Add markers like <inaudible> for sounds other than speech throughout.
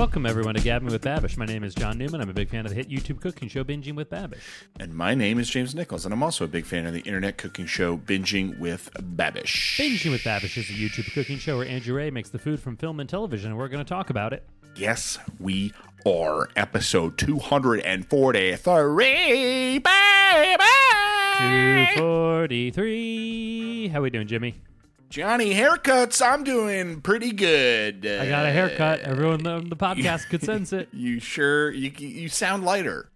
Welcome, everyone, to Gabbing with Babish. My name is John Newman. I'm a big fan of the hit YouTube cooking show Binging with Babish. And my name is James Nichols, and I'm also a big fan of the internet cooking show Binging with Babish. Binging with Babish is a YouTube cooking show where Andrew Rea makes the food from film and television, and we're going to talk about it. Yes, we are. Episode 243, baby! 243. How are we doing, Jimmy? Johnny, haircuts, I'm doing pretty good. I got a haircut. Everyone on the <laughs> podcast could sense it. <laughs> You sure? You, you sound lighter.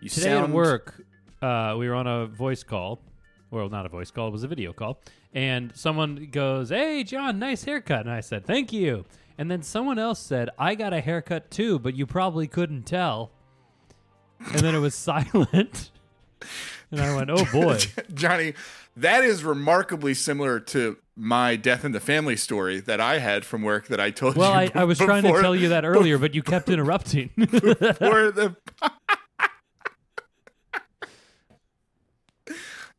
You Today sound... at work, uh, we were on a voice call. Well, not a voice call, it was a video call. And someone goes, Hey, John, nice haircut. And I said, Thank you. And then someone else said, I got a haircut too, but you probably couldn't tell. And then it was <laughs> silent. And I went, Oh boy. Johnny, that is remarkably similar to my death in the family story that I had from work that I told Well, you. Well, I was trying to tell you that earlier, but you kept interrupting. <laughs> <laughs> before the.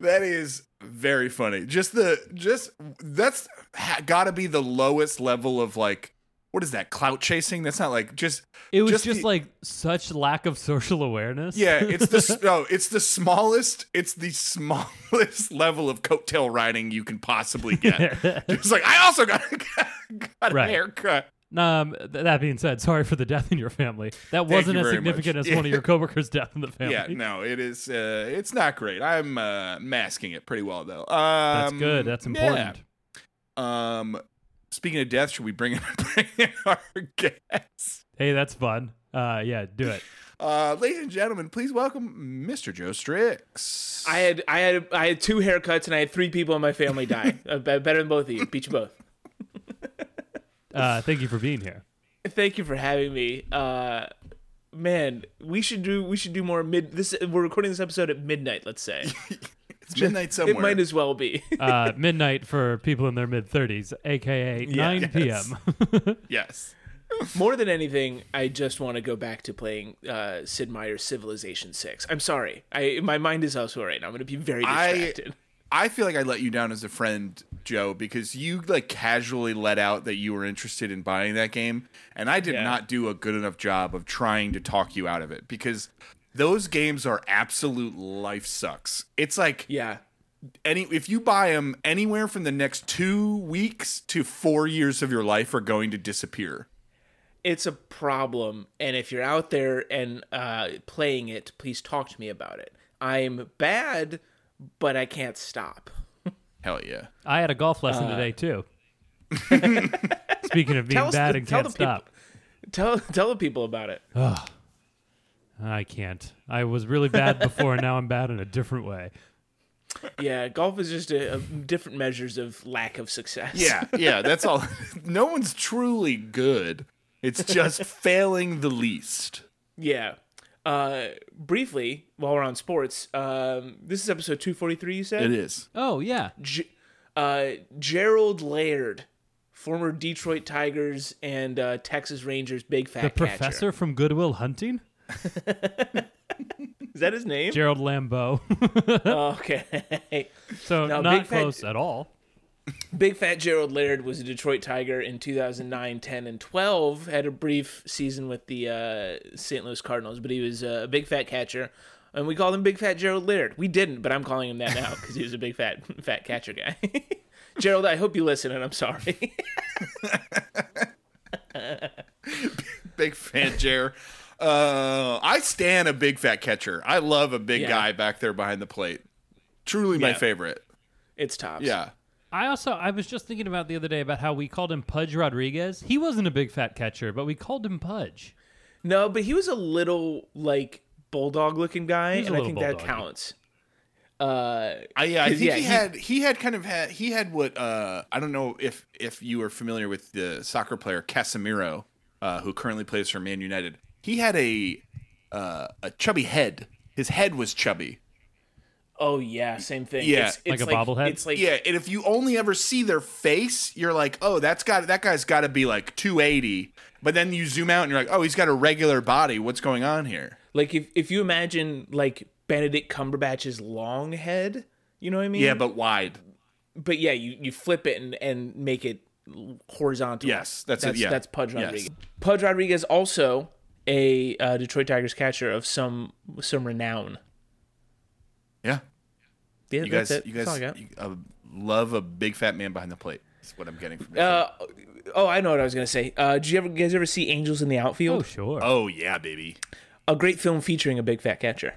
that is very funny. Just the just that's ha, got to be the lowest level of like what is that clout chasing? That's not like just it was Just just, the- like such lack of social awareness. yeah. It's the <laughs> no. It's the smallest. It's the smallest <laughs> level of coattail riding you can possibly get. It's <laughs> like I also got, got a Right. haircut. Um, th- that being said, sorry for the death in your family. That wasn't as significant much. as one of your coworkers' death in the family. Yeah, no, it is. Uh, it's not great. I'm uh, masking it pretty well though. Um, That's good. That's important. Yeah. Um, speaking of death, should we bring in, <laughs> bring in our guest? Hey, that's fun. Uh, yeah, do it. Uh, ladies and gentlemen, please welcome Mr. Joe Strix. I had I had I had two haircuts and I had three people in my family die. <laughs> uh, better than both of you. Beat you both. Uh, thank you for being here. Thank you for having me. Uh, man, we should do we should do more mid. This we're recording this episode at midnight. Let's say <laughs> it's midnight somewhere. <laughs> it might as well be. Uh, midnight for people in their mid 30s, aka 9 yes. <laughs> p.m. yes. more than anything, I just want to go back to playing uh, Sid Meier's Civilization Six. I'm sorry, I my mind is elsewhere right now. I'm going to be very I- distracted. I feel like I let you down as a friend, Joe, because you like casually let out that you were interested in buying that game, and I did Yeah. not do a good enough job of trying to talk you out of it because those games are absolute life sucks. It's like yeah, any if you buy them anywhere from the next 2 weeks to 4 years of your life are going to disappear. it's a problem and if you're out there and uh, playing it please talk to me about it i'm bad but i can't stop Hell yeah. I had a golf lesson today, too. <laughs> Speaking of being Uh, Tell us- bad and can't the people- stop. tell tell the people about it I can't. I was really bad before, and now I'm bad in a different way. yeah golf is just a, a different measures of lack of success Yeah, yeah, <laughs> that's all. <laughs> no one's truly good. It's just <laughs> failing the least. yeah uh briefly while we're on sports um this is episode 243 you said It is. Oh, yeah. G- uh gerald laird former detroit tigers and uh texas rangers big fat The catcher. professor from Good Will Hunting? Is that his name Gerald Lambeau. okay <laughs> so, No, not big fat- close at all. Big Fat Gerald Laird was a Detroit Tiger in 2009, 10, and 12. Had a brief season with the uh, St. Louis Cardinals, but he was uh, a big fat catcher, and we called him Big Fat Gerald Laird. We didn't, but I'm calling him that now because he was a big fat fat catcher guy. <laughs> Gerald, I hope you listen, and I'm sorry. <laughs> Big fan, Jer. Uh, I stand a big fat catcher. I love a big Yeah. guy back there behind the plate. Truly my favorite. it's tops. Yeah. I also I was just thinking about the other day about how we called him Pudge Rodriguez. He wasn't a big fat catcher, but we called him Pudge. No, but he was a little like bulldog looking guy, and I little think that counts. Uh, I, yeah, I 'Cause, think yeah, he, he- had he had kind of had he had what uh I don't know if if you are familiar with the soccer player Casemiro uh, who currently plays for Man United. He had a uh, a chubby head. His head was chubby. oh yeah, same thing. Yeah, it's, it's like a bobblehead? It's like yeah, and if you only ever see their face, you're like, oh, that's got that guy's got to be like 280. But then you zoom out and you're like, oh, he's got a regular body. What's going on here? Like if if you imagine like Benedict Cumberbatch's long head, you know what I mean? Yeah, but wide. but yeah, you you flip it and and make it horizontal. Yes, that's it, that's yeah. that's Pudge Yes. Rodriguez. Pudge Rodriguez also a uh, Detroit Tigers catcher of some some renown. Yeah. Yeah, You that's guys, it. you That's all I guys got. you, uh, love a big fat man behind the plate. That's what I'm getting from this. Uh, oh, I know what I was gonna say. Uh, did you ever you guys ever see Angels in the Outfield? Oh sure. oh yeah, baby. A great film featuring a big fat catcher.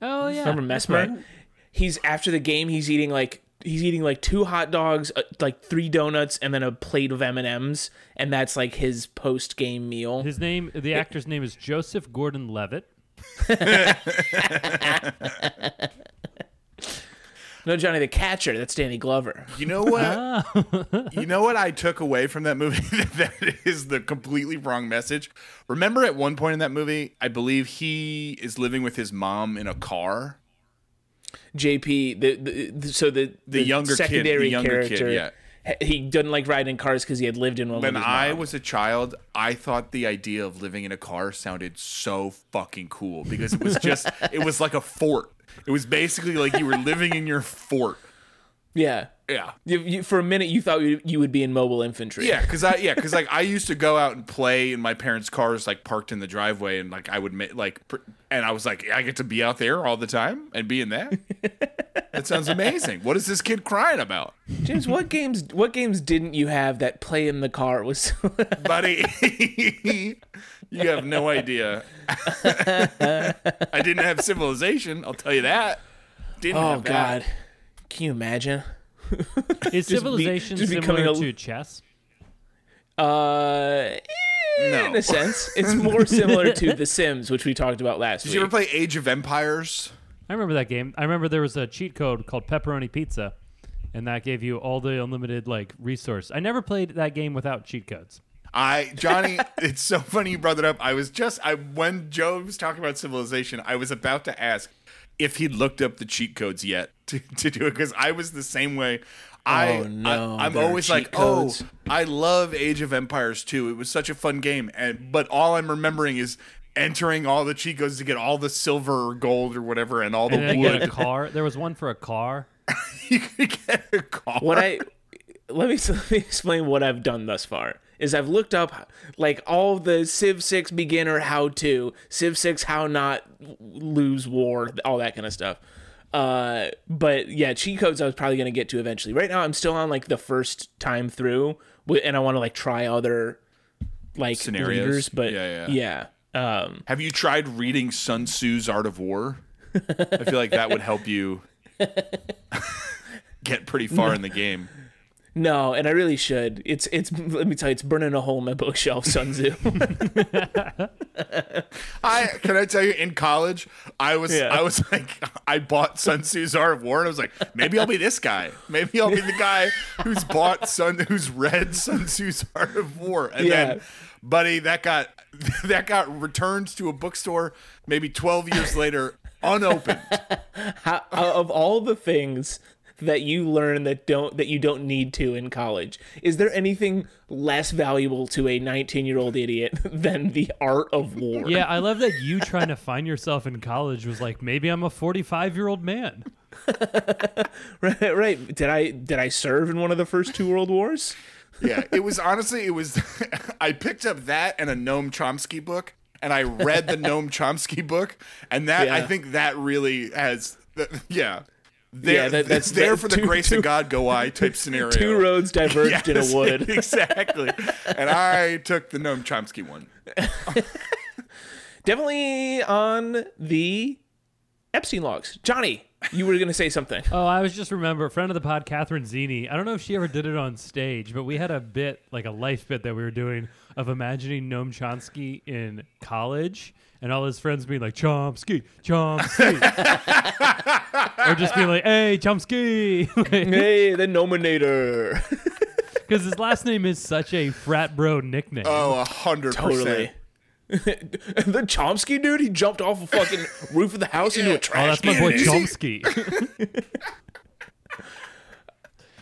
Oh yeah. Remember that's Messmer? right. He's after the game. He's eating like he's eating like two hot dogs, uh, like three donuts, and then a plate of M and M's, and that's like his post game meal. His name, the actor's name is Joseph Gordon-Levitt. <laughs> No, Johnny the catcher. That's Danny Glover. You know what? Ah. you know what I took away from that movie <laughs> that is the completely wrong message. Remember at one point in that movie, I believe he is living with his mom in a car. JP, the, the, the so the The younger kid, the secondary younger kid, character. yeah. he- doesn't like riding in cars because he had lived in one. When I mom. was a child, I thought the idea of living in a car sounded so fucking cool because it was just it was like a fort. It was basically like you were living in your fort. Yeah, Yeah. you, you, for a minute you thought you, you would be in mobile infantry. Yeah, because I yeah, <laughs> because like I used to go out and play in my parents' cars, like parked in the driveway, and like I would ma- like, pr- and I was like, I get to be out there all the time and be in that. <laughs> that sounds amazing. What is this kid crying about, James, what games what games didn't you have that play in the car was? <laughs> buddy? you have no idea. I didn't have civilization. I'll tell you that. Didn't oh have that. God, can you imagine? <laughs> Is <laughs> be- civilization just similar becoming a- to chess? Uh, No. in a sense, it's more similar to <laughs> The Sims, which we talked about last Did week. you ever play Age of Empires? I remember that game. I remember there was a cheat code called pepperoni pizza, and that gave you all the unlimited like resource. I never played that game without cheat codes. I Johnny, it's so funny you brought it up. I was just I when Joe was talking about civilization, I was about to ask if he'd looked up the cheat codes yet <laughs> to, to do it because I was the same way. I, Oh, no, I am always like, oh, codes. oh, I love Age of Empires 2. It was such a fun game, and but all I'm remembering is entering all the cheat codes to get all the silver or gold or whatever and all the And then get a wood. car. <laughs> There was one for a car. you could get a car. what I let me <laughs> let me explain what I've done thus far. Is I've looked up like all the Civ Six beginner how to, Civ Six how not lose war, all that kind of stuff. Uh, but yeah, cheat codes I was probably gonna get to eventually. Right now, I'm still on like the first time through, and I want to like try other like Scenarios. leaders. But Yeah, yeah. Um, Have you tried reading Sun Tzu's Art of War? I feel like that would help you <laughs> get pretty far in the game. No, and I really should. It's it's let me tell you, it's burning a hole in my bookshelf, Sun Tzu. <laughs> <laughs> I can I tell you in college, I was Yeah. I was like I bought Sun Tzu's Art of War and I was like, maybe I'll be this guy. Maybe I'll be the guy who's bought Sun who's read Sun Tzu's Art of War. And Yeah. then buddy, that got <laughs> that got returned to a bookstore maybe twelve years later, unopened. How, of all the things that you learn that don't that you don't need to in college, is there anything less valuable to a 19 year old idiot <laughs> than the art of war? Yeah, I love that you trying to find yourself in college was like maybe I'm a 45 year old man. <laughs> right, right. Did I did I serve in one of the first two world wars? Yeah, it was honestly, it was. <laughs> I picked up that and a Noam Chomsky book, and I read the Noam Chomsky book, and that I think that really has, yeah, there, Yeah, that- that's- <laughs> there that's for the two- grace two- of God go I type scenario. <laughs> Two roads diverged <laughs> in a wood. exactly. And I took the Noam Chomsky one. Definitely on the Epstein logs. Johnny, you were gonna say something. Oh, I was just remember a friend of the pod, Catherine Zini. I don't know if she ever did it on stage, but we had a bit, like a life bit that we were doing of imagining Noam Chomsky in college and all his friends being like, Chomsky, Chomsky. <laughs> or just being like, hey, Chomsky. <laughs> hey, the nominator. <laughs> Because his last name is such a frat bro nickname. Oh, a hundred percent. the Chomsky dude, he jumped off a fucking roof of the house into a trash. Oh, that's my boy Is Chomsky.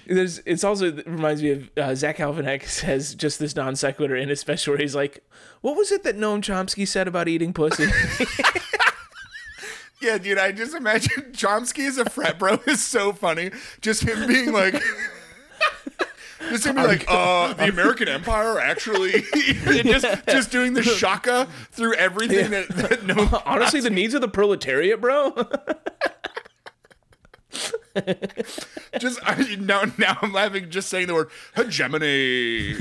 There's, it's also it reminds me of uh, Zach Alvanek <laughs> has just this non sequitur in his special where he's like, "What was it that Noam Chomsky said about eating pussy?" <laughs> Yeah, dude, I just imagine <laughs> Chomsky as a frat bro is so funny. Just him being like, Just gonna be like, uh, the American Empire actually just just doing the shaka through everything that, that no Honestly, the needs of the proletariat, bro. <laughs> just I, now now I'm laughing just saying the word hegemony.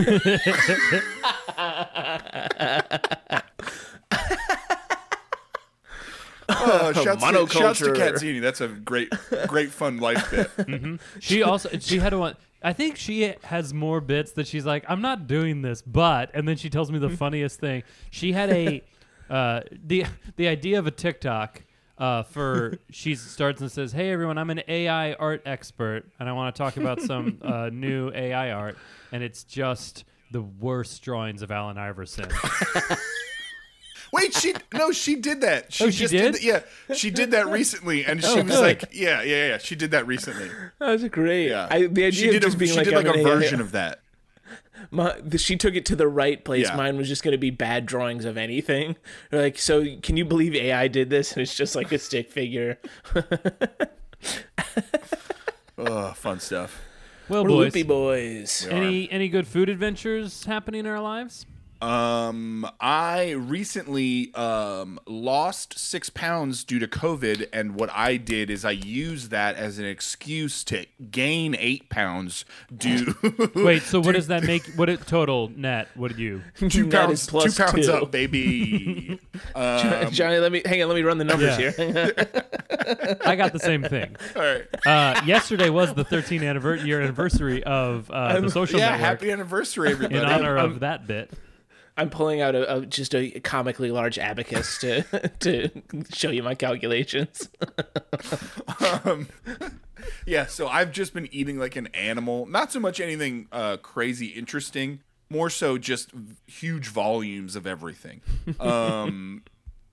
Oh, <laughs> shouts, to, shouts to Monoculture. Katzini. That's a great, great fun life bit. <laughs> She also she had one. I think she has more bits that she's like, I'm not doing this, but, and then she tells me the funniest thing. She had a uh, the the idea of a TikTok. Uh, <laughs> for she starts and says, "Hey everyone, I'm an AI art expert, and I want to talk about some <laughs> uh, new AI art." And it's just the worst drawings of Allen Iverson. <laughs> Wait, she no, she did that. She Oh, she just did? that- yeah, she did that recently, and she Oh, was good. like, yeah, yeah, yeah. She did that recently. That was great. Yeah, I, the idea she of did just a, being she like, did like a an AI version of that. My, the, she took it to the right place. Yeah. Mine was just going to be bad drawings of anything. They're <laughs> like, so can you believe AI did this? And it's just like a stick figure. <laughs> Oh, fun stuff. Well, We're boys, loopy boys. any any good food adventures happening in our lives? Um, I recently um lost six pounds due to COVID, and what I did is I used that as an excuse to gain eight pounds due <laughs> Wait, so what does that make? What it total net? What did you? <laughs> two That pounds, is plus two pounds two. up, baby. <laughs> um, Johnny, let me hang on. Let me run the numbers Yeah. here. I got the same thing. all right. Uh, yesterday was the 13th anniver- year anniversary of uh, the social yeah, network happy anniversary, everybody. in honor I'm- of that bit. I'm pulling out a, a just a comically large abacus to <laughs> to show you my calculations. <laughs> um, yeah, so I've just been eating like an animal. Not so much anything uh, crazy interesting, more so just v- huge volumes of everything. <laughs> Um,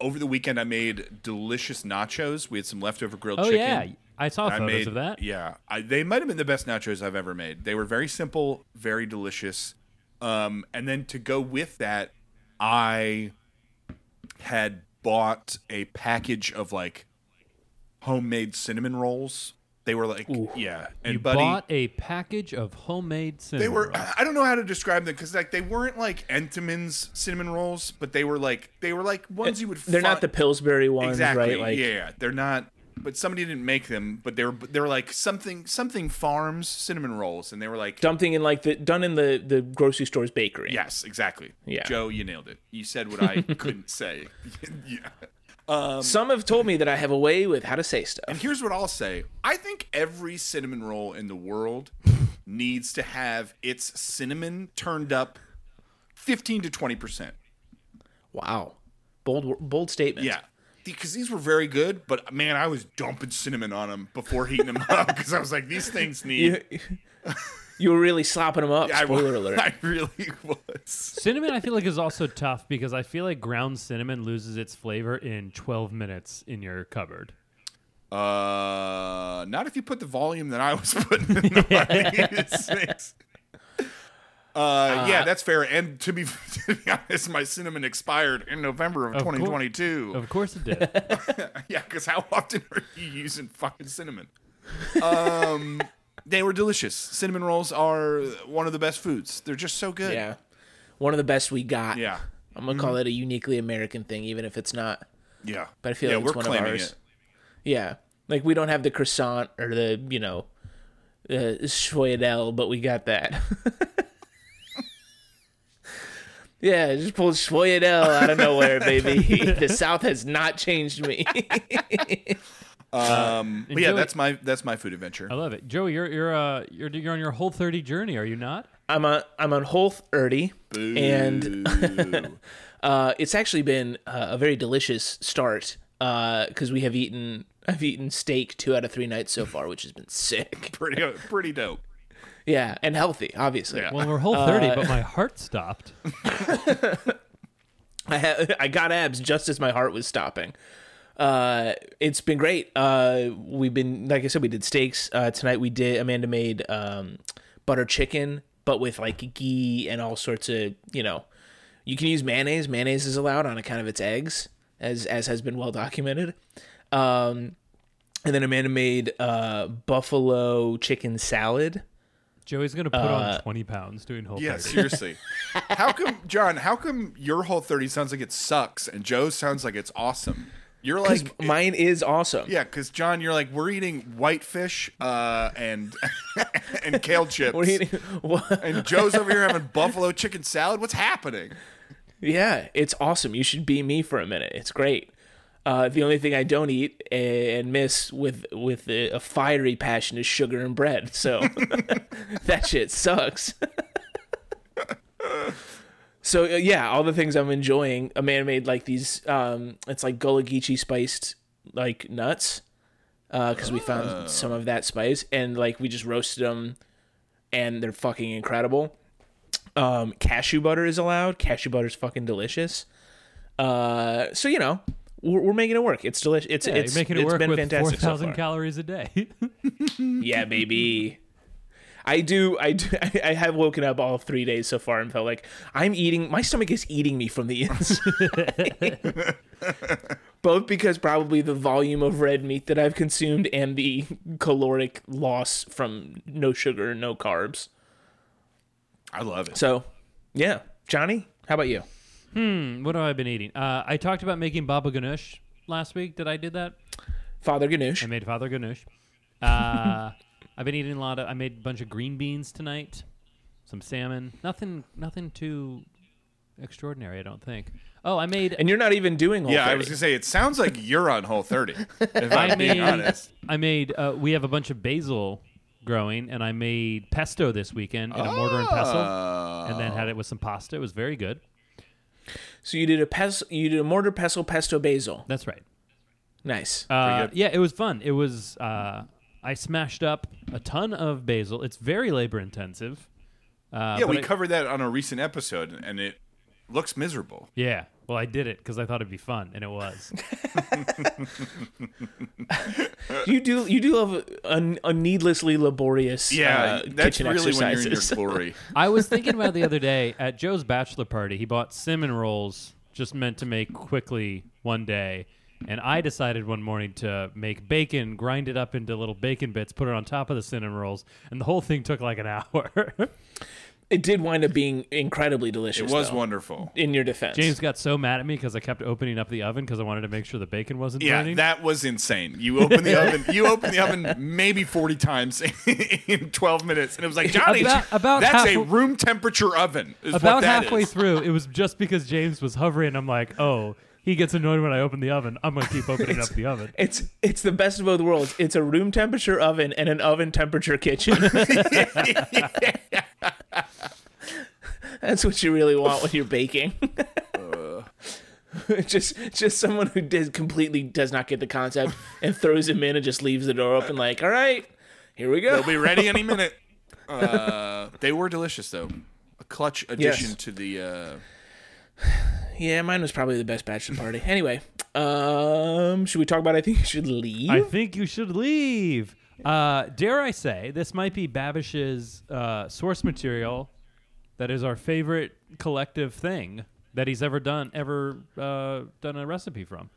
over the weekend, I made delicious nachos. We had some leftover grilled Oh chicken. yeah, I saw I photos made of that. Yeah, I, they might have been the best nachos I've ever made. They were very simple, very delicious. Um, and then to go with that, I had bought a package of like homemade cinnamon rolls. They were like, yeah, and You buddy, bought a package of homemade cinnamon they were. rolls. I don't know how to describe them because like they weren't like Entenmann's cinnamon rolls, but they were like they were like ones you would. Find. They're not the Pillsbury ones, exactly. right? Like yeah, they're not. But somebody didn't make them. But they were they were like something something farms cinnamon rolls, and they were like something in like the done in the the grocery store's bakery. yes, exactly. Yeah. Joe, you nailed it. You said what I <laughs> couldn't say. <laughs> yeah. Um, Some have told me that I have a way with how to say stuff. And here's what I'll say. I think every cinnamon roll in the world needs to have its cinnamon turned up 15 to 20%. Wow, bold bold statement. Yeah. Because these were very good, but man, I was dumping cinnamon on them before heating them up because I was like, these things need. you, <laughs> you were really slopping them up. I, Spoiler alert. <laughs> I really was. Cinnamon, I feel like is also tough because I feel like ground cinnamon loses its flavor in 12 minutes in your cupboard. Uh, not if you put the volume that I was putting in the <laughs> things. Uh, yeah, that's fair. And to be, <laughs> to be honest, my cinnamon expired in November of, Of cour- 2022. Of course it did. <laughs> Yeah, because how often are you using fucking cinnamon? Um, they were delicious. Cinnamon rolls are one of the best foods. They're just so good. yeah, one of the best we got. Yeah. I'm gonna call it a uniquely American thing, even if it's not. Yeah. But I feel yeah, like it's one of ours. it. Yeah, like we don't have the croissant or the you know, uh, Schwedel, but we got that. <laughs> yeah, just pulled Schwedel out of nowhere, baby. <laughs> the South has not changed me. <laughs> Um, but yeah, enjoy- that's my that's my food adventure. I love it. Joey, you're you're uh you're you're on your whole 30 journey, are you not? I'm on I'm on Whole 30, and <laughs> uh, it's actually been uh, a very delicious start because we have eaten I've eaten steak two out of three nights so far, which has been sick. pretty pretty dope. Yeah, and healthy, obviously. Yeah. Well, we're whole 30, but my heart stopped. <laughs> I ha- I got abs just as my heart was stopping. Uh, it's been great. Uh, we've been like I said, we did steaks uh, tonight. We did Amanda made um, butter chicken, but with like ghee and all sorts of you know. You can use mayonnaise. Mayonnaise is allowed on account of its eggs, as as has been well documented. Um, and then Amanda made uh, buffalo chicken salad. Joey's gonna put Uh, on twenty pounds doing whole Yeah, 30. seriously. <laughs> How come, John? How come your whole thirty sounds like it sucks, and Joe's sounds like it's awesome? You're Because like, mine is awesome. yeah, because John, you're like, we're eating whitefish uh, and <laughs> and kale <laughs> chips, What do you- what- and Joe's over here having buffalo chicken salad. What's happening? Yeah, it's awesome. You should be me for a minute. It's great. Uh, the only thing I don't eat and miss with with a, fiery passion is sugar and bread. So <laughs> that shit sucks. <laughs> so uh, yeah, all the things I'm enjoying. A man made like these. Um, it's like Gullah Geechee spiced like nuts because we found some of that spice and like we just roasted them and they're fucking incredible. Um, cashew butter is allowed. Cashew butter is fucking delicious. Uh, so you know, we're, we're making it work. It's delicious. It's Yeah, it's making it it's work been with four fantastic so thousand far. calories a day. <laughs> yeah, baby. I do. I do. <laughs> I have woken up all three days so far and felt like I'm eating. My stomach is eating me from the inside. <laughs> Both because probably the volume of red meat that I've consumed and the caloric loss from no sugar, no carbs. I love it. So, yeah, Johnny, how about you? Hmm, what have I been eating? Uh, I talked about making baba ganoush last week. Did I do that? Father Ganoush. I made father ganoush. Uh, <laughs> I've been eating a lot of. I made a bunch of green beans tonight, some salmon. Nothing, nothing too extraordinary. I don't think. Oh, I made. And you're not even doing whole yeah, I was gonna say it sounds like you're on whole thirty. If I I'm being made. honest. I made. Uh, we have a bunch of basil growing, and I made pesto this weekend in a mortar and pestle, and then had it with some pasta. It was very good. So you did a pes- you did a mortar pestle pesto basil. That's right. Nice. Uh, yeah, it was fun. It was. Uh, I smashed up a ton of basil. It's very labor intensive. Uh, Yeah, we I- covered that on a recent episode, and it looks miserable. Yeah. Well, I did it because I thought it'd be fun, and it was. <laughs> <laughs> you do you do love a, a needlessly laborious Yeah, uh, that's kitchen really when you're in your <laughs> glory. I was thinking about the other day at Joe's bachelor party. He bought cinnamon rolls just meant to make quickly one day. And I decided one morning to make bacon, grind it up into little bacon bits, put it on top of the cinnamon rolls, and the whole thing took like an hour. It did wind up being incredibly delicious. It was though, wonderful. in your defense. James got so mad at me because I kept opening up the oven because I wanted to make sure the bacon wasn't Yeah, burning. that was insane. You open the oven. You open the oven maybe forty times <laughs> in twelve minutes, and it was like Johnny. About- about that's a room temperature oven. Is About what that halfway is. through, it was just because James was hovering. I'm like, oh, he gets annoyed when I open the oven. I'm gonna keep <laughs> opening up the oven. It's it's the best of both worlds. It's a room temperature oven and an oven temperature kitchen. <laughs> <laughs> That's what you really want when you're baking. <laughs> just just someone who does completely does not get the concept and throws him in and just leaves the door open like, all right, here we go. They'll be ready any <laughs> minute. Uh, they were delicious though. A clutch addition Yes. to the. Uh, Yeah, mine was probably the best bachelor party. Anyway, um, should we talk about? I think you should leave. I think you should leave. Uh, dare I say, this might be Babish's uh, source material that is our favorite collective thing that he's ever done, ever uh, done a recipe from.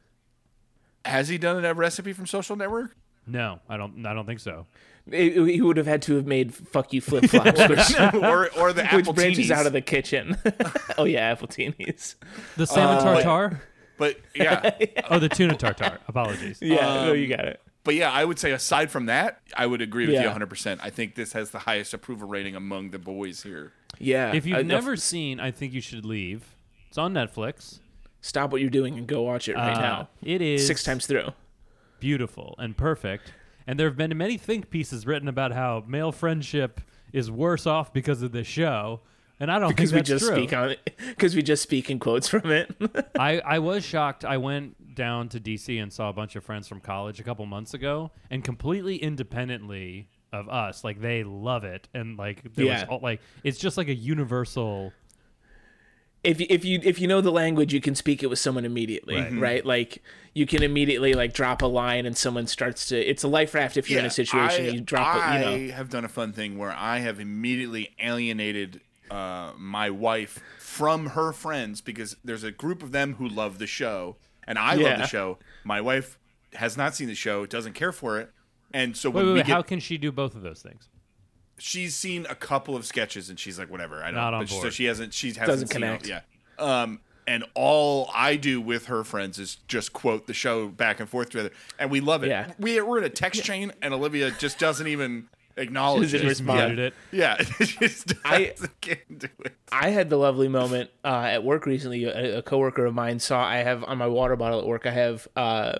has he done a recipe from Social Network? No, I don't. I don't think so. It- he would have had to have made "fuck you" flip flops, <laughs> which, <laughs> or or the which apple branches teenies. out of the kitchen. <laughs> oh yeah, appletinis. The salmon Uh, tartare. But yeah, oh, the tuna tartare. Apologies. Yeah, no, you got it. But yeah, I would say aside from that, I would agree with you 100. percent I think this has the highest approval rating among the boys here. Yeah. If you've I- never seen, I think you should leave. It's on Netflix. stop what you're doing and go watch it right Uh, now, It is six times through. beautiful and perfect. And there have been many think pieces written about how male friendship is worse off because of this show. And I don't Because we think that's just true. speak on it. <laughs> Because we just speak in quotes from it. <laughs> I, I was shocked. I went down to DC and saw a bunch of friends from college a couple months ago, and completely independently of us, like they love it, and like there Yeah. was all, like it's just like a universal. if you, if you if you know the language, you can speak it with someone immediately, Right. right? Like you can immediately like drop a line and someone starts to. It's a life raft if you're in a situation I, you drop I it. You know, have done a fun thing where I have immediately alienated uh, my wife from her friends because there's a group of them who love the show, and I love the show. My wife has not seen the show, doesn't care for it, and so Wait, when wait, we wait, get, how can she do both of those things? she's seen a couple of sketches and she's like, whatever. I don't. Not on but So she hasn't. She hasn't Doesn't seen it, connect. Yeah. Um. And all I do with her friends is just quote the show back and forth together, and we love it. Yeah. We we're in a text chain, and Olivia just doesn't even acknowledge Doesn't it. respond. Muted it. Yeah, <laughs> it just I- doesn't get into it. I had the lovely moment uh, at work recently. A, a coworker of mine saw I have on my water bottle at work. I have uh,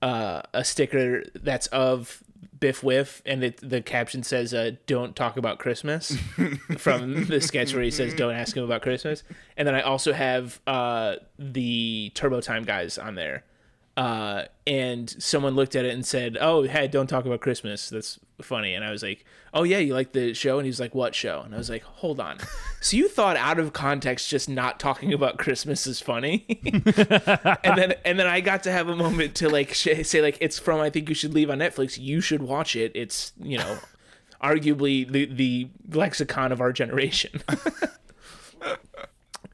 uh, a sticker that's of Biff Whiff, and it, the caption says uh, "Don't talk about Christmas" <laughs> from the sketch where he says "Don't ask him about Christmas." And then I also have uh, the Turbo Time guys on there. Uh, and someone looked at it and said, "Oh, hey, don't talk about Christmas. That's funny." And I was like, "Oh yeah, you like the show?" And he's like, "What show?" And I was like, "Hold on. <laughs> so you thought out of context just not talking about Christmas is funny?" <laughs> and then and then I got to have a moment to like sh- say like it's from I think you should leave on Netflix. You should watch it. It's you know, arguably the the lexicon of our generation. <laughs>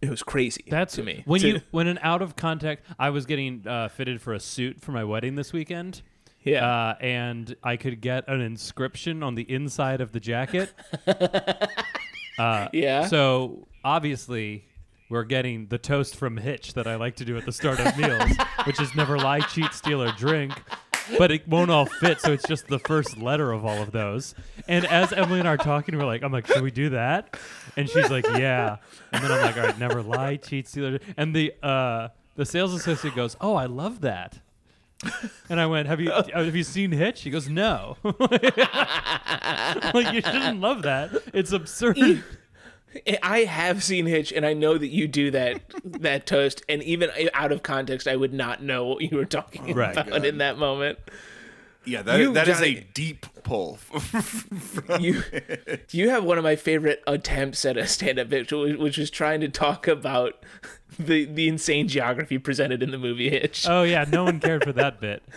it was crazy. That's to me. When To- you when an out of context, I was getting uh, fitted for a suit for my wedding this weekend. yeah. Uh, and I could get an inscription on the inside of the jacket. <laughs> uh, yeah. So obviously, we're getting the toast from Hitch that I like to do at the start of meals, <laughs> which is never lie, cheat, steal, or drink. But it won't all fit, so it's just the first letter of all of those. And as Emily and I are talking, we're like, I'm like, should we do that? And she's like, yeah. And then I'm like, all right, never lie, cheat, steal. And the uh, the sales associate goes, oh, I love that. And I went, "Have you uh, have you seen Hitch?" He goes, "No." <laughs> like you shouldn't love that. It's absurd. I have seen Hitch, and I know that you do that <laughs> that toast. And even out of context, I would not know what you were talking Right. about in that moment. Yeah, that You, that is Johnny- a deep pull. <laughs> You you have one of my favorite attempts at a stand-up bit, which which was trying to talk about the the insane geography presented in the movie Hitch. Oh yeah, no one cared for that bit. <laughs>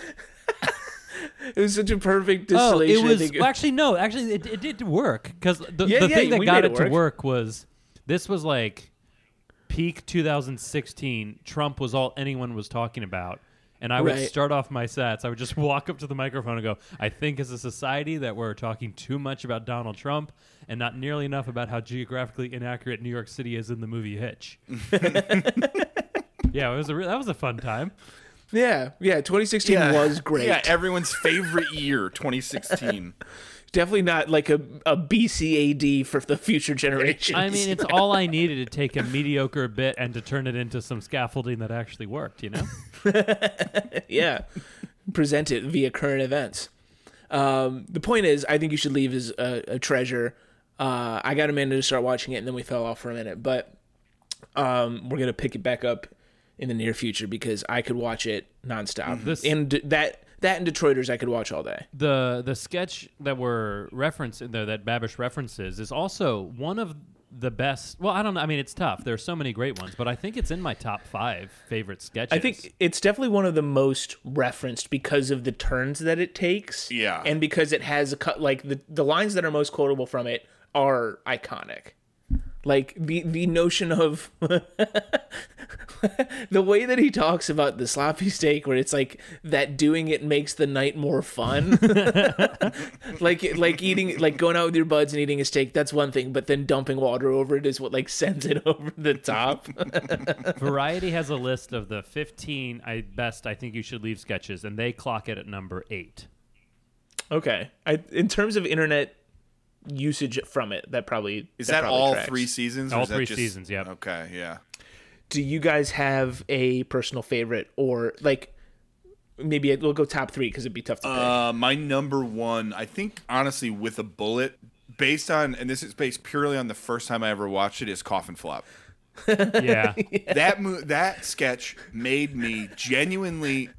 <laughs> it was such a perfect Oh, it was well, actually no. Actually, it, it did work because the, Yeah, the yeah, thing that got it it to work. work was this was like peak 2016. Trump was all anyone was talking about, and I would Right. start off my sets. I would just <laughs> walk up to the microphone and go, "I think as a society that we're talking too much about Donald Trump and not nearly enough about how geographically inaccurate New York City is in the movie Hitch." <laughs> yeah, it was a re- that was a fun time. Yeah, yeah. 2016 was <laughs> great. Yeah, everyone's favorite year, 2016. Definitely not like a a BCAD for the future generations. I mean, it's all I needed to take a mediocre bit and to turn it into some scaffolding that actually worked. You know? <laughs> yeah, present it via current events. Um, the point is, I think you should leave is a, a treasure. Uh, I got Amanda to start watching it, and then we fell off for a minute, but um, we're gonna pick it back up in the near future because I could watch it nonstop. Mm-hmm. This- and that that and Detroiters I could watch all day. the the sketch that we're referencing there that Babish references is also one of the best. Well, I don't know. I mean, it's tough. There are so many great ones, but I think it's in my top five favorite sketches. I think it's definitely one of the most referenced because of the turns that it takes. Yeah. And because it has a cut like the the lines that are most quotable from it are iconic. Like the the notion of <laughs> the way that he talks about the sloppy steak where it's like that doing it makes the night more fun. <laughs> like like eating like going out with your buds and eating a steak that's one thing, but then dumping water over it is what like sends it <laughs> over the top. Variety has a list of the 15 I best I think you should leave sketches, and they clock it at number eight. Okay. I in terms of internet usage from it, that probably Is that, probably all tracks. three seasons? or All is that three just- seasons, yeah Okay, yeah. Do you guys have a personal favorite or like maybe we'll go top three because it'd be tough to pick. Uh, my number one, I think, honestly, with a bullet, based on, and this is based purely on the first time I ever watched it, is Coffin Flop. <laughs> Yeah. that mo- that sketch made me genuinely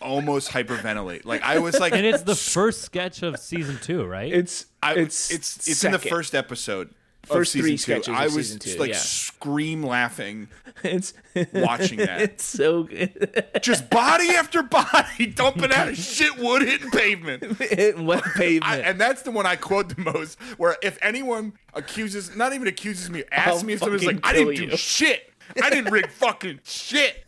almost hyperventilate. Like I was like, and it's the first sketch of season two, right? it's I, it's it's it's in the first episode. First three season two. sketches of I was two, just like yeah. scream laughing <laughs> It's watching that. <laughs> it's so good. <laughs> just body after body dumping out of shit wood hitting pavement. Hitting wet pavement. I, and that's the one I quote the most. Where if anyone accuses, not even accuses me, asks I'll me if something's like, I didn't kill do shit. I didn't rig fucking shit.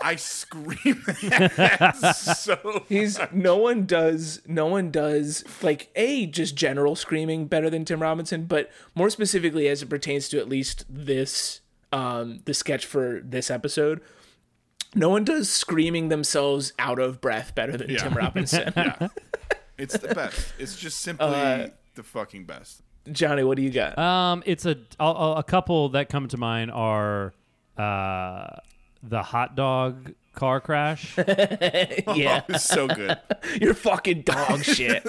I scream <laughs> so. He's no one does no one does like a just general screaming better than Tim Robinson, but more specifically as it pertains to at least this um the sketch for this episode. No one does screaming themselves out of breath better than Tim Robinson. <laughs> Yeah, <laughs> it's the best. It's just simply Uh, the fucking best. Johnny, what do you got? Um, it's a a, a couple that come to mind are uh, the hot dog car crash. <laughs> yeah, It's <laughs> so good. <laughs> you're fucking dog shit.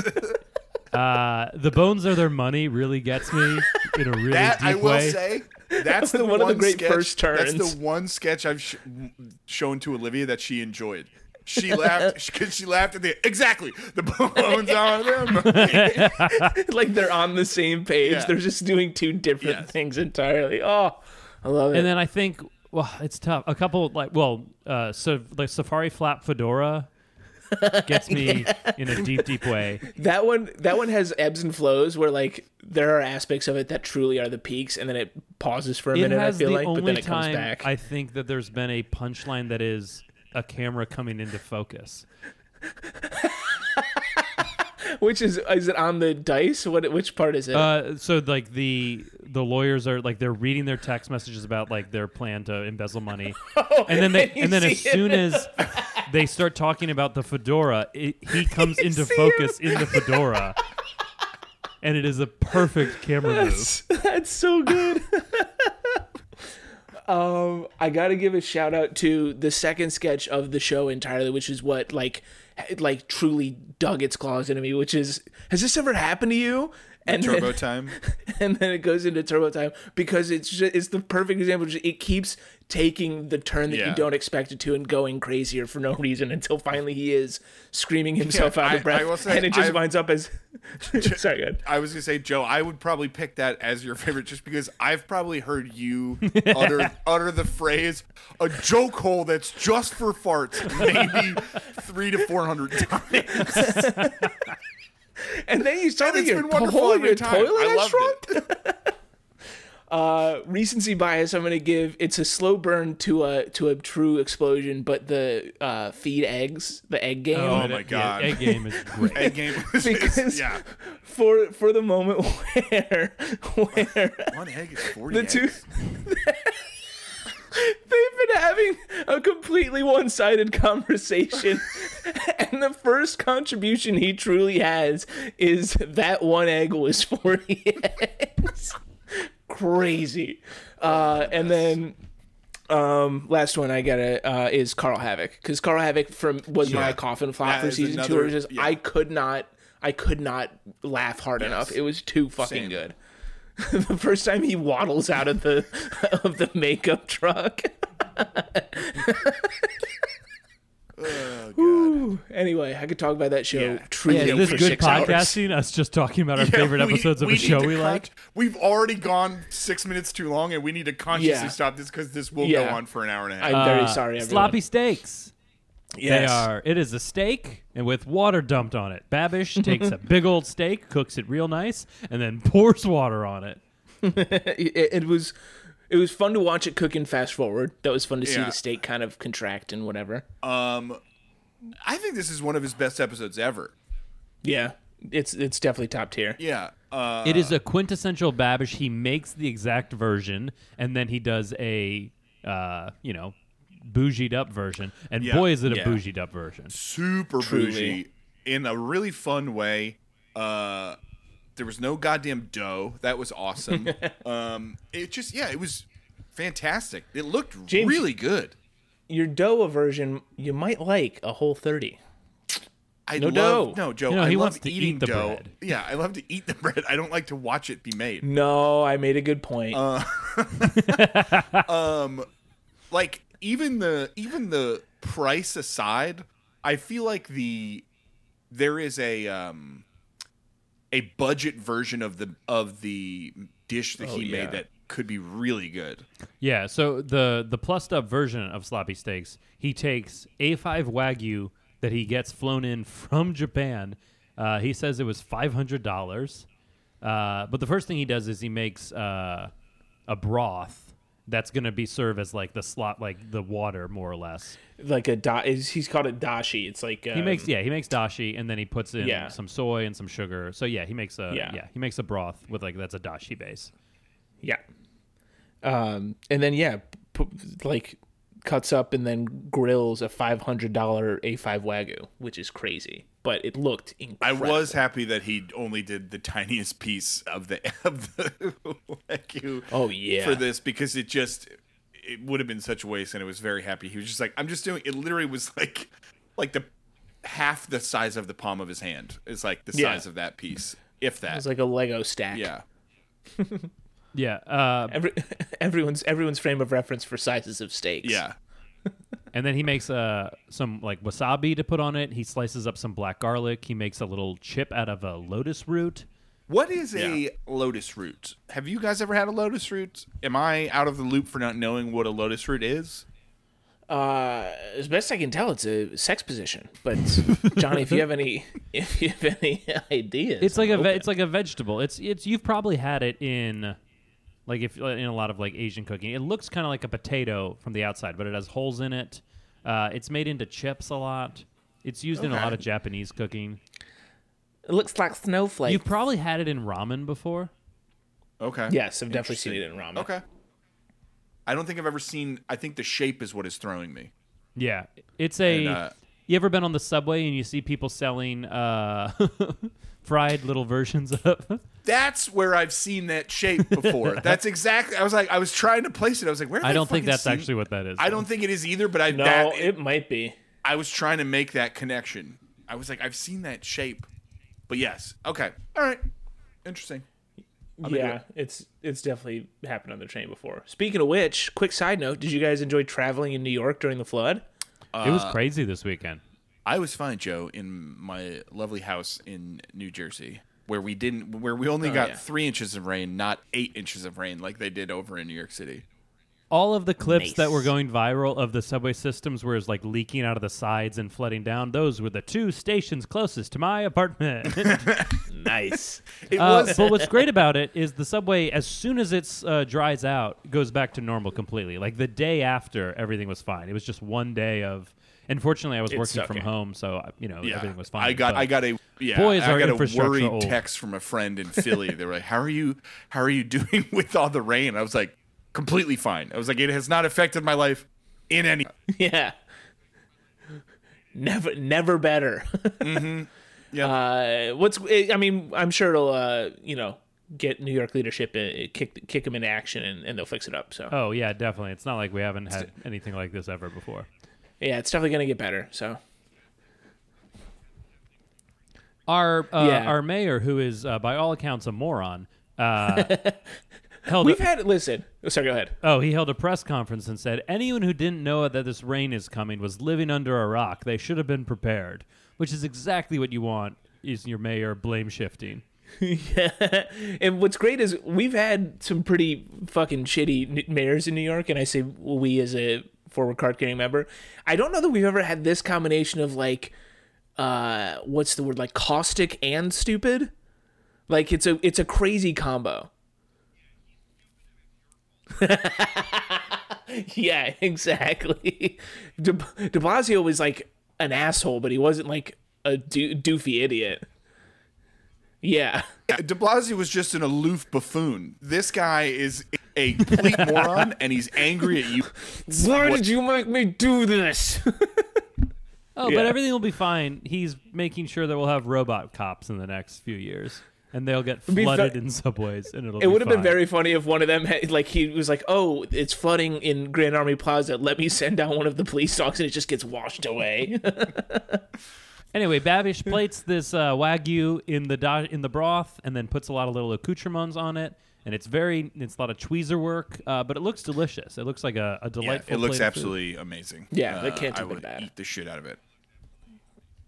uh, the bones are their money really gets me in a really That deep I will way. say. That's the One one, of the great sketch, first That's the one sketch I've sh- shown to Olivia that she enjoyed. She laughed because she laughed at the exactly the bones on them. like they're on the same page. Yeah. They're just doing two different Yes. things entirely. Oh, I love it. And then I think, well, it's tough. A couple like, well, uh, so like Safari Flap Fedora <laughs> gets me in a deep, deep way. That one that one has ebbs and flows where like there are aspects of it that truly are the peaks and then it pauses for a It minute, I feel the like, but then it comes back. I think that there's been a punchline that is a camera coming into focus. <laughs> Which is is it on the dice? What which part is it? Uh, so like the the lawyers are like they're reading their text messages about like their plan to embezzle money, <laughs> and then they <laughs> and then as it. soon as they start talking about the fedora, it, he <laughs> comes into focus in the fedora, and it is a perfect camera move. That's, that's so good. um, I got to give a shout out to the second sketch of the show entirely, which is what like like truly dug its claws into me. Which is, has this ever happened to you? And then- Turbo time. <laughs> and then it goes into turbo time because it's just, it's the perfect example. It keeps taking the turn that you don't expect it to and going crazier for no reason until finally he is screaming himself Yeah, out I- of breath, I say, and it just I've- winds up as <laughs> <laughs> sorry, good. I was gonna say, Joe, I would probably pick that as your favorite just because I've probably heard you utter utter the phrase "a joke hole that's just for farts" maybe three to four hundred times. <laughs> And then you start And with it's your been wonderful hole in your time. toilet I has loved shrunk. it. <laughs> Uh, recency bias. I'm gonna give. It's a slow burn to a to a true explosion, but the uh, feed eggs, the egg game. Oh it- my yeah, God. egg game is <laughs> great. Egg game was Because yeah. for for the moment where where One egg is forty. the two eggs. They've been having a completely one-sided conversation <laughs> and the first contribution he truly has is that one egg was 40 eggs <laughs> crazy uh, and then um, last one I gotta uh, is Karl Havoc because Karl Havoc from was my coffin flop That for season two. another- Where it's just yeah. I could not I could not laugh hard enough. It was too fucking Same. good. <laughs> the first time he waddles out of the <laughs> of the makeup truck. Oh, God. Ooh. Anyway, I could talk about that show Yeah. truly Yeah, is this for good six hours. podcasting? Us just talking about our Yeah, favorite we- episodes of a show we con- like. We've already gone six minutes too long, and we need to consciously Yeah. stop this because this will Yeah. go on for an hour and a half. I'm very Uh, sorry, everyone. Sloppy steaks. Yes. They are. It is a steak and with water dumped on it. Babish <laughs> takes a big old steak, cooks it real nice, and then pours water on it. <laughs> it, it was it was fun to watch it cook and fast forward. That was fun to see Yeah. the steak kind of contract and whatever. Um, I think this is one of his best episodes ever. Yeah, it's it's definitely top tier. Yeah. Uh, It is a quintessential Babish. He makes the exact version, and then he does a, uh, you know, bougied up version. And Yeah. boy, is it a Yeah. bougied up version. super Truly. bougie in a really fun way. Uh, there was no goddamn dough. That was awesome. <laughs> um, it just yeah, it was fantastic. It looked James- really good. Your dough version you might like a whole thirty. I No love, dough. No, Joe. You know, I he love wants to eat eating the dough. bread. Yeah, I love to eat the <laughs> bread. I don't like to watch it be made. No, I made a good point. Uh, <laughs> like even the even the price aside, I feel like the there is a um a budget version of the of the dish that Oh, he yeah. made that could be really good. Yeah, so the the plussed up version of sloppy steaks, he takes A5 wagyu that he gets flown in from Japan. Uh, he says it was five hundred dollars, uh, but the first thing he does is he makes uh, a broth, that's going to be serve as like the slot, like the water, more or less. like a da- he's called it dashi. It's like He um, makes yeah, he makes dashi, and then he puts in Yeah. some soy and some sugar. So yeah, he makes a yeah. Yeah. he makes a broth with like that's a dashi base. Yeah. Um, and then yeah, p- like cuts up and then grills a five hundred dollar A five wagyu, which is crazy, but it looked incredible. I was happy that he only did the tiniest piece of the <laughs> of the wagyu Oh yeah. for this because it just it would have been such a waste and I was very happy. He was just like, I'm just doing it literally was like like the half the size of the palm of his hand is like the Yeah. size of that piece. If It that. was like a Lego stack. yeah. <laughs> Yeah, uh, Every, <laughs> everyone's everyone's frame of reference for sizes of steaks. Yeah. <laughs> and then he makes uh some like wasabi to put on it. He slices up some black garlic. He makes a little chip out of a lotus root. What is Yeah. a lotus root? Have you guys ever had a lotus root? Am I out of the loop for not knowing what a lotus root is? Uh, as best I can tell, it's a sex position. But <laughs> Johnny, if you have any, if you have any ideas, It's like a I'm ve- it's like a vegetable. It's it's you've probably had it in like if in a lot of like Asian cooking. It looks kind of like a potato from the outside, but it has holes in it. Uh, it's made into chips a lot. It's used in a lot of Japanese cooking. it looks like snowflake. You've probably had it in ramen before. Okay. yes, I've definitely seen it in ramen. Okay. I don't think I've ever seen. I think the shape is what is throwing me. Yeah, it's a. And, uh, you ever been on the subway and you see people selling uh, <laughs> fried little versions of? That's where I've seen that shape before. <laughs> that's exactly. I was like, I was trying to place it. I was like, where? I don't think that's seen- actually what that is. I don't think it is either. But I No, that, it might be. I was trying to make that connection. I was like, I've seen that shape. But yes. Okay. All right. Interesting. into yeah, it's it's definitely happened on the train before. Speaking of which, quick side note: Did you guys enjoy traveling in New York during the flood? It was crazy this weekend. I was fine, Joe, in my lovely house in New Jersey, where we didn't, where we only got yeah. three inches of rain, not eight inches of rain like they did over in New York City. all of the clips that were going viral of the subway systems where it's like leaking out of the sides and flooding down those were the two stations closest to my apartment <laughs> Nice. <laughs> It Uh, was. but what's great about it is the subway as soon as it uh, dries out goes back to normal completely like the day after everything was fine it was just one day of unfortunately i was It's working from sucking. home so you know yeah, everything was fine I got, but- I got a, yeah, boy, is I our got a infrastructure worried old. text from a friend in <laughs> Philly. they were like, "How are you? How are you doing <laughs> with all the rain?" I was like, "Completely fine." I was like, "It has not affected my life in any." <laughs> yeah. Never, never better. Yeah. Uh, what's? I mean, I'm sure it'll, uh, you know, get New York leadership, uh, kick, kick them into action, and, and they'll fix it up. So oh yeah definitely it's not like we haven't had anything like this ever before yeah, it's definitely gonna get better. So our uh, Yeah. our mayor who is uh, by all accounts a moron uh, <laughs> held we've a- had. Listen, oh, sorry. Go ahead. Oh, he held a press conference and said anyone who didn't know that this rain is coming was living under a rock. They should have been prepared, which is exactly what you want. Is your mayor blame shifting? <laughs> yeah. And what's great is we've had some pretty fucking shitty n- mayors in New York, and I say we as a forward card carrying member. I don't know that we've ever had this combination of like, uh, what's the word like caustic and stupid. Like it's a it's a crazy combo. <laughs> yeah, exactly. <laughs> De, De Blasio was like an asshole, but he wasn't like a do- doofy idiot. Yeah. De Blasio was just an aloof buffoon. This guy is a complete <laughs> moron, and he's angry at you. Why What- did you make me do this? <laughs> Oh, Yeah. but everything will be fine. He's making sure that we'll have robot cops in the next few years, and they'll get be flooded fe- in subways, and it'll. it would have been very funny if one of them had, like he was like, "Oh, it's flooding in Grand Army Plaza. Let me send down one of the police dogs, and it just gets washed away." <laughs> Anyway, Babish plates this uh, wagyu in the do- in the broth, and then puts a lot of little accoutrements on it, and it's very it's a lot of tweezer work, uh, but it looks delicious. It looks like a, a Yeah, delightful. it looks plate of food. absolutely amazing. Yeah, that can't I have been would bad. eat the shit out of it.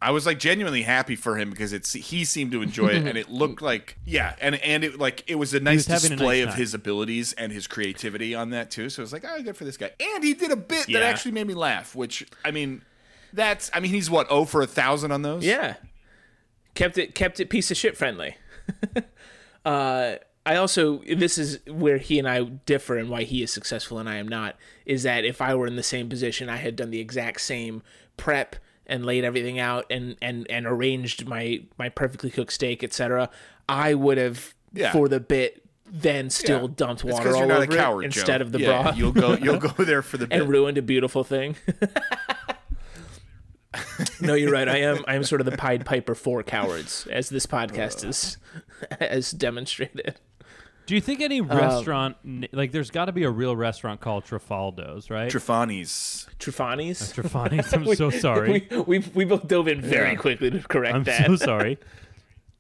I was like genuinely happy for him because it's he seemed to enjoy it and it <laughs> looked like yeah and and it like it was a nice was having a display nice of time. his abilities and his creativity on that too. So it was like oh good for this guy and he did a bit that actually made me laugh. Which I mean that's I mean he's what oh for a thousand on those yeah, kept it kept it piece of shit friendly. <laughs> uh, I also this is where he and I differ and why he is successful and I am not is that if I were in the same position, I had done the exact same prep and laid everything out and and and arranged my my perfectly cooked steak, etc. I would have Yeah. for the bit then still Yeah. dumped water all over coward, it Joe. instead of the Yeah, broth You'll go. You'll <laughs> go there for the bit. and ruined a beautiful thing. <laughs> <laughs> no, you're right. I am. I am sort of the Pied Piper for cowards, as this podcast is <laughs> as demonstrated. Do you think any um, restaurant n- like there's got to be a real restaurant called Trafaldo's, right? Trefani's. Trufani's. Uh, Trafani's. I'm <laughs> so sorry. We, we, we both dove in very quickly to correct I'm that. so sorry.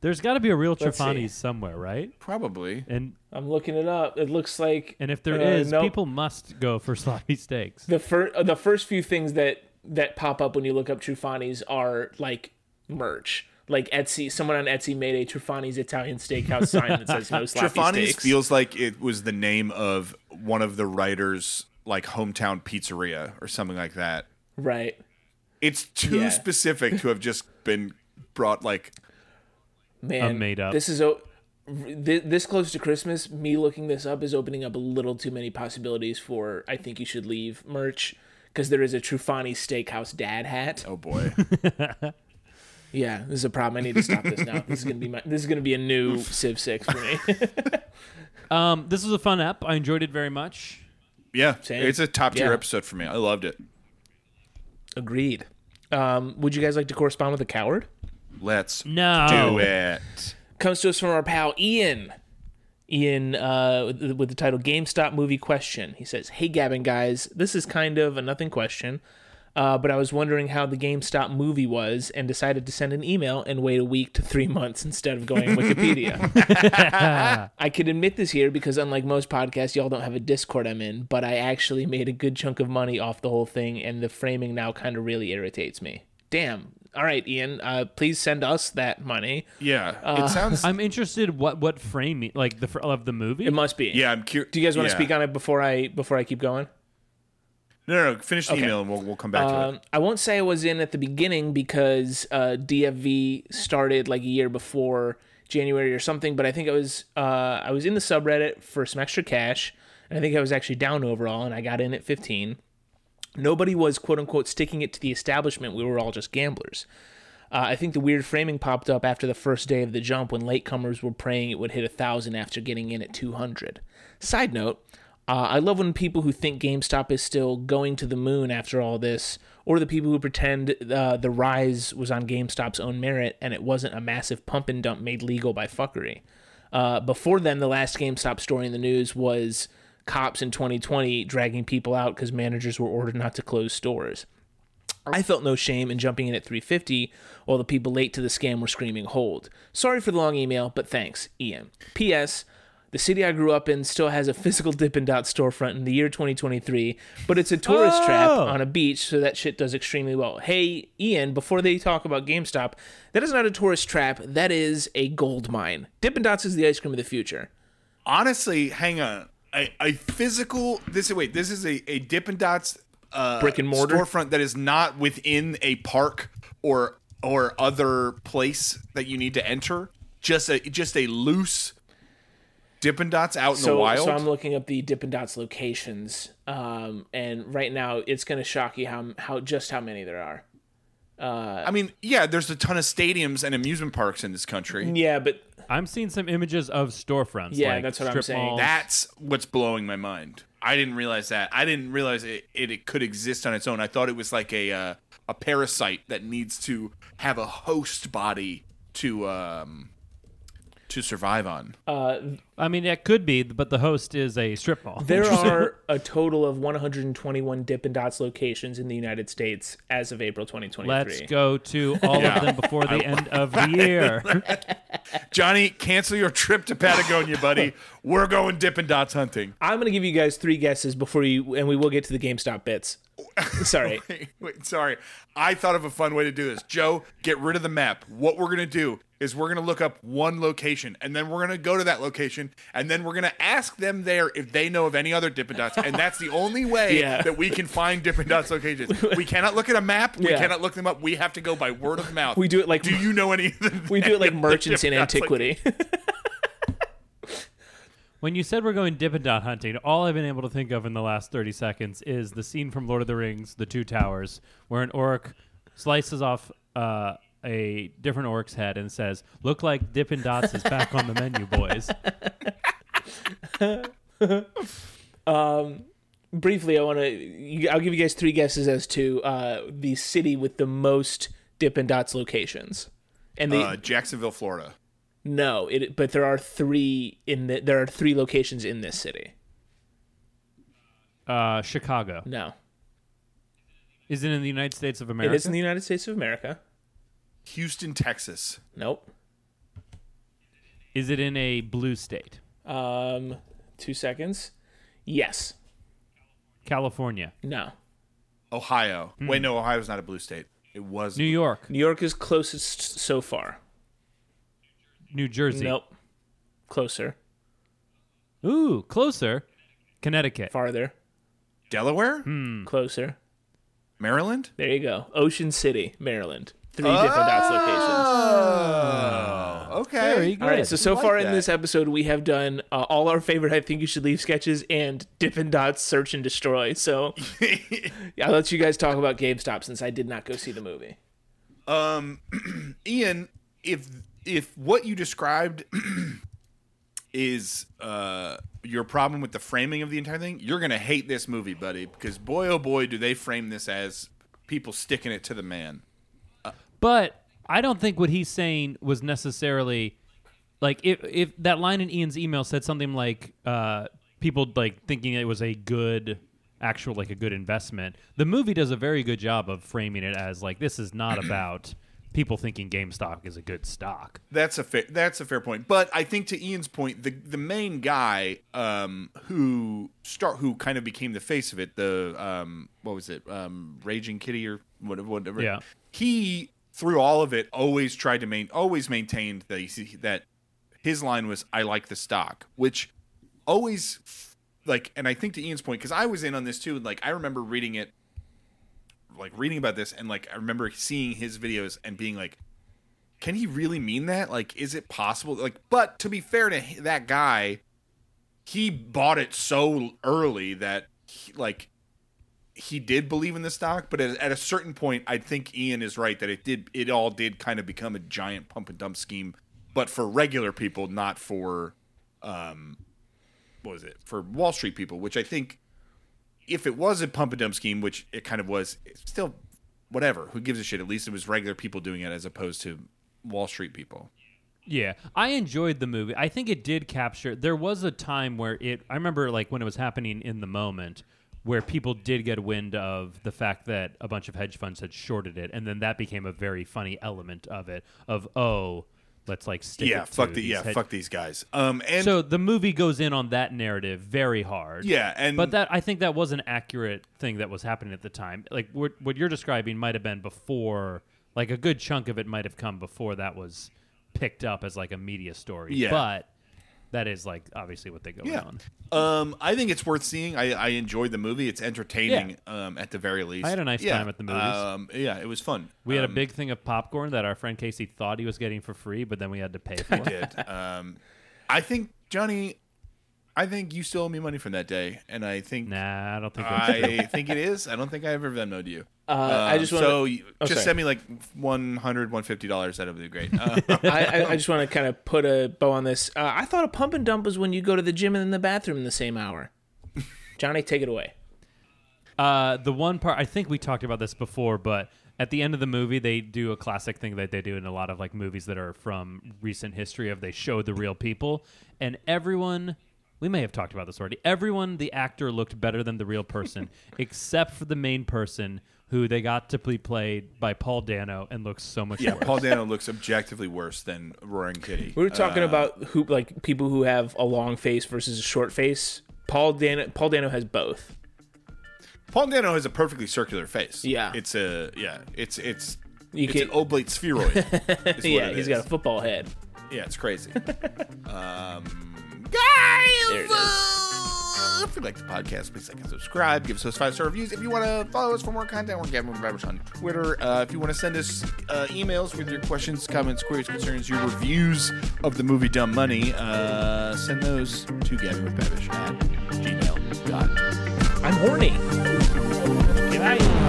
There's got to be a real Let's. Trafani's somewhere, right? Probably. And I'm looking it up. It looks like and if there Uh, is, nope. people must go for sloppy steaks. the first uh, the first few things that that pop up when you look up Truffoni's are like merch. Like Etsy, someone on Etsy made a Truffoni's Italian Steakhouse sign that says no sloppy Trefani's steaks. feels like it was the name of one of the writers' like hometown pizzeria or something like that. right. It's too Yeah. specific to have just been brought like Man, made up. This is o- this close to Christmas. Me looking this up is opening up a little too many possibilities for I think you should leave merch because there is a Truffoni Steakhouse dad hat. oh boy. <laughs> Yeah, this is a problem. I need to stop this now. This is gonna be my. This is gonna be a new Civ Six for me. <laughs> Um, this was a fun app. I enjoyed it very much. Yeah, Same. it's a top tier Yeah. episode for me. I loved it. Agreed. Um, would you guys like to correspond with a coward? Let's No. do it. Comes to us from our pal Ian. Ian, uh, with the- with the title "GameStop Movie Question," he says, "Hey Gavin, guys, this is kind of a nothing question, uh, but I was wondering how the GameStop movie was, and decided to send an email and wait a week to three <laughs> months instead of going Wikipedia. <laughs> I can admit this here because unlike most podcasts, y'all don't have a Discord I'm in, but I actually made a good chunk of money off the whole thing, and the framing now kind of really irritates me. Damn. All right, Ian, uh, please send us that money. Yeah, Uh, it sounds. I'm interested what what frame like the of the movie. It must be. yeah, I'm curious. Do you guys want to speak on it before I before I keep going? No, no, no. Finish the email and we'll we'll come back to it. Um, I won't say I was in at the beginning because uh, DFV started like a year before January or something, but I think I was uh, I was in the subreddit for some extra cash, and I think I was actually down overall, and I got in at 15. Nobody was quote unquote sticking it to the establishment. We were all just gamblers. Uh, I think the weird framing popped up after the first day of the jump when latecomers were praying it would hit a thousand after getting in at 200. Side note, uh, I love when people who think GameStop is still going to the moon after all this, or the people who pretend uh, the rise was on GameStop's own merit and it wasn't a massive pump and dump made legal by fuckery. Uh, before then, the last GameStop story in the news was cops in 2020 dragging people out because managers were ordered not to close stores. I felt no shame in jumping in at 350 while the people late to the scam were screaming hold. Sorry for the long email, but thanks, Ian. P.S. The city I grew up in still has a physical Dippin' Dot storefront in the year 2023, but it's a tourist trap Oh. on a beach, so that shit does extremely well. Hey, Ian, before they talk about GameStop, that is not a tourist trap. That is a gold mine. Dippin' Dots is the ice cream of the future. Honestly, hang on. A, a physical. This wait. This is a a Dippin' Dots uh, Brick and mortar? storefront that is not within a park or or other place that you need to enter. Just a just a loose Dippin' Dots out in so, the wild. So I'm looking up the Dippin' Dots locations, um, and right now it's going to shock you how how just how many there are. I mean, yeah, there's a ton of stadiums and amusement parks in this country. Yeah, but I'm seeing some images of storefronts. Yeah, like that's what I'm saying. malls. That's what's blowing my mind. I didn't realize that. I didn't realize it, it, it could exist on its own. I thought it was like a uh, a parasite that needs to have a host body to um to survive on. uh, I mean, it could be, but the host is a strip mall. there <laughs> are a total of 121 Dippin' Dots locations in the United States as of April 2023. Let's go to all Yeah. of them before the end of the year. <laughs> Johnny, cancel your trip to Patagonia, buddy. We're going Dippin' Dots hunting. I'm going to give you guys three guesses before you, and we will get to the GameStop bits. <laughs> Sorry. Wait, wait, sorry. I thought of a fun way to do this. Joe, get rid of the map. What we're going to do is we're going to look up one location and then we're going to go to that location and then we're going to ask them there if they know of any other Dippin' Dots. And that's the only way <laughs> Yeah. that we can find Dippin' Dots locations. <laughs> We cannot look at a map. We Yeah. cannot look them up. We have to go by word of mouth. We do it like Do you know any of the we do it like any of the merchants in antiquity. <laughs> When you said we're going Dippin' Dot hunting, all I've been able to think of in the last 30 seconds is the scene from Lord of the Rings, The Two Towers, where an orc slices off uh, a different orc's head and says, Look like Dippin' Dots is back on the menu, boys. <laughs> um, Briefly, I want to. I'll give you guys three guesses as to uh, the city with the most Dippin' Dots locations. And the Uh, Jacksonville, Florida. no, it but there are three in the there are three locations in this city. Uh, Chicago. No, Is it in the United States of America? It is in the United States of America. Houston, Texas. Nope. is it in a blue state? Um, two seconds. Yes. California. No. Ohio. Wait, no, Ohio's not a blue state. It was. Hmm. New York. New York is closest so far. New Jersey. Nope. Closer. Ooh, closer. Connecticut. Farther. Delaware? Hmm. Closer. Maryland? There you go. Ocean City, Maryland. Three different dots locations. Oh, okay. Very good. All right, so so like far in this episode, we have done uh, all our favorite "I Think You Should Leave" sketches and Dippin' Dots Search and Destroy. So <laughs> I'll let you guys talk about GameStop since I did not go see the movie. Um, <clears throat> Ian, if if what you described <clears throat> is uh your problem with the framing of the entire thing, you're gonna hate this movie, buddy, because boy oh boy do they frame this as people sticking it to the man. But I don't think what he's saying was necessarily like if if that line in Ian's email said something like uh, people like thinking it was a good actual like a good investment. The movie does a very good job of framing it as like this is not about people thinking GameStop is a good stock. That's a fair. That's a fair point. But I think to Ian's point, the the main guy um, who start who kind of became the face of it, the um, what was it, um, Raging Kitty or whatever, whatever. Yeah. He through all of it always tried to main always maintained that he, that his line was I like the stock, which always like, and I think to Ian's point because I was in on this too. Like I remember reading it. Like reading about this, and like I remember seeing his videos and being like, can he really mean that? Like, is it possible? Like, but to be fair to that guy, he bought it so early that, he, like, he did believe in the stock. But at, at a certain point, I think Ian is right that it did. It all did kind of become a giant pump and dump scheme, but for regular people, not for, um, what was it? For Wall Street people, which I think, if it was a pump and dump scheme, which it kind of was, still whatever. Who gives a shit? At least it was regular people doing it as opposed to Wall Street people. Yeah, I enjoyed the movie. I think it did capture. There was a time where it. I remember like when it was happening in the moment, where people did get wind of the fact that a bunch of hedge funds had shorted it, and then that became a very funny element of it. Of oh, let's like stick. Yeah, fuck the these yeah, fuck these guys. Um, and So the movie goes in on that narrative very hard. yeah, and But that I think that was an accurate thing that was happening at the time. Like what what you're describing might have been before. Like a good chunk of it might have come before that was picked up as like a media story. Yeah. But that is like obviously what they go yeah, on. um, I think it's worth seeing. I, I enjoyed the movie. It's entertaining. Um, at the very least, I had a nice Yeah, time at the movies. Um, yeah, it was fun. We had a Um, big thing of popcorn that our friend Casey thought he was getting for free, but then we had to pay <laughs> for. did. Um, I think Johnny, I think you still owe me money from that day, and I think nah, I don't think that's. I <laughs> think it is. I don't think I ever Venmoed you. Uh, I Um, just want so you- Oh, just sorry. send me like 100 150 dollars. That would be great. Uh, I, I, I just want to kind of put a bow on this. Uh, I thought a pump and dump was when you go to the gym and then the bathroom in the same hour. <laughs> Johnny, take it away. Uh, the one part I think we talked about this before, but at the end of the movie, they do a classic thing that they do in a lot of like movies that are from recent history of they show the real people, and everyone. We may have talked about this already. Everyone, the actor looked better than the real person, <laughs> except for the main person, who they got to be played by Paul Dano and looks so much yeah, worse. Paul Dano looks objectively worse than Roaring Kitty. We were talking Uh, about who like people who have a long face versus a short face. Paul Dano Paul Dano has both. Paul Dano has a perfectly circular face. Yeah. it's a yeah, it's it's You it's can an oblate spheroid. is <laughs> what yeah, it he's is. got a football head. yeah, it's crazy. <laughs> um, guys. There it is. If you like the podcast, please like and subscribe. Give us five star reviews. If you want to follow us for more content, we're Gavin Babish on Twitter. Uh, if you want to send us uh, emails with your questions, comments, queries, concerns, your reviews of the movie Dumb Money, uh, send those to Gavin Babish at dot. I'm horny. Good night.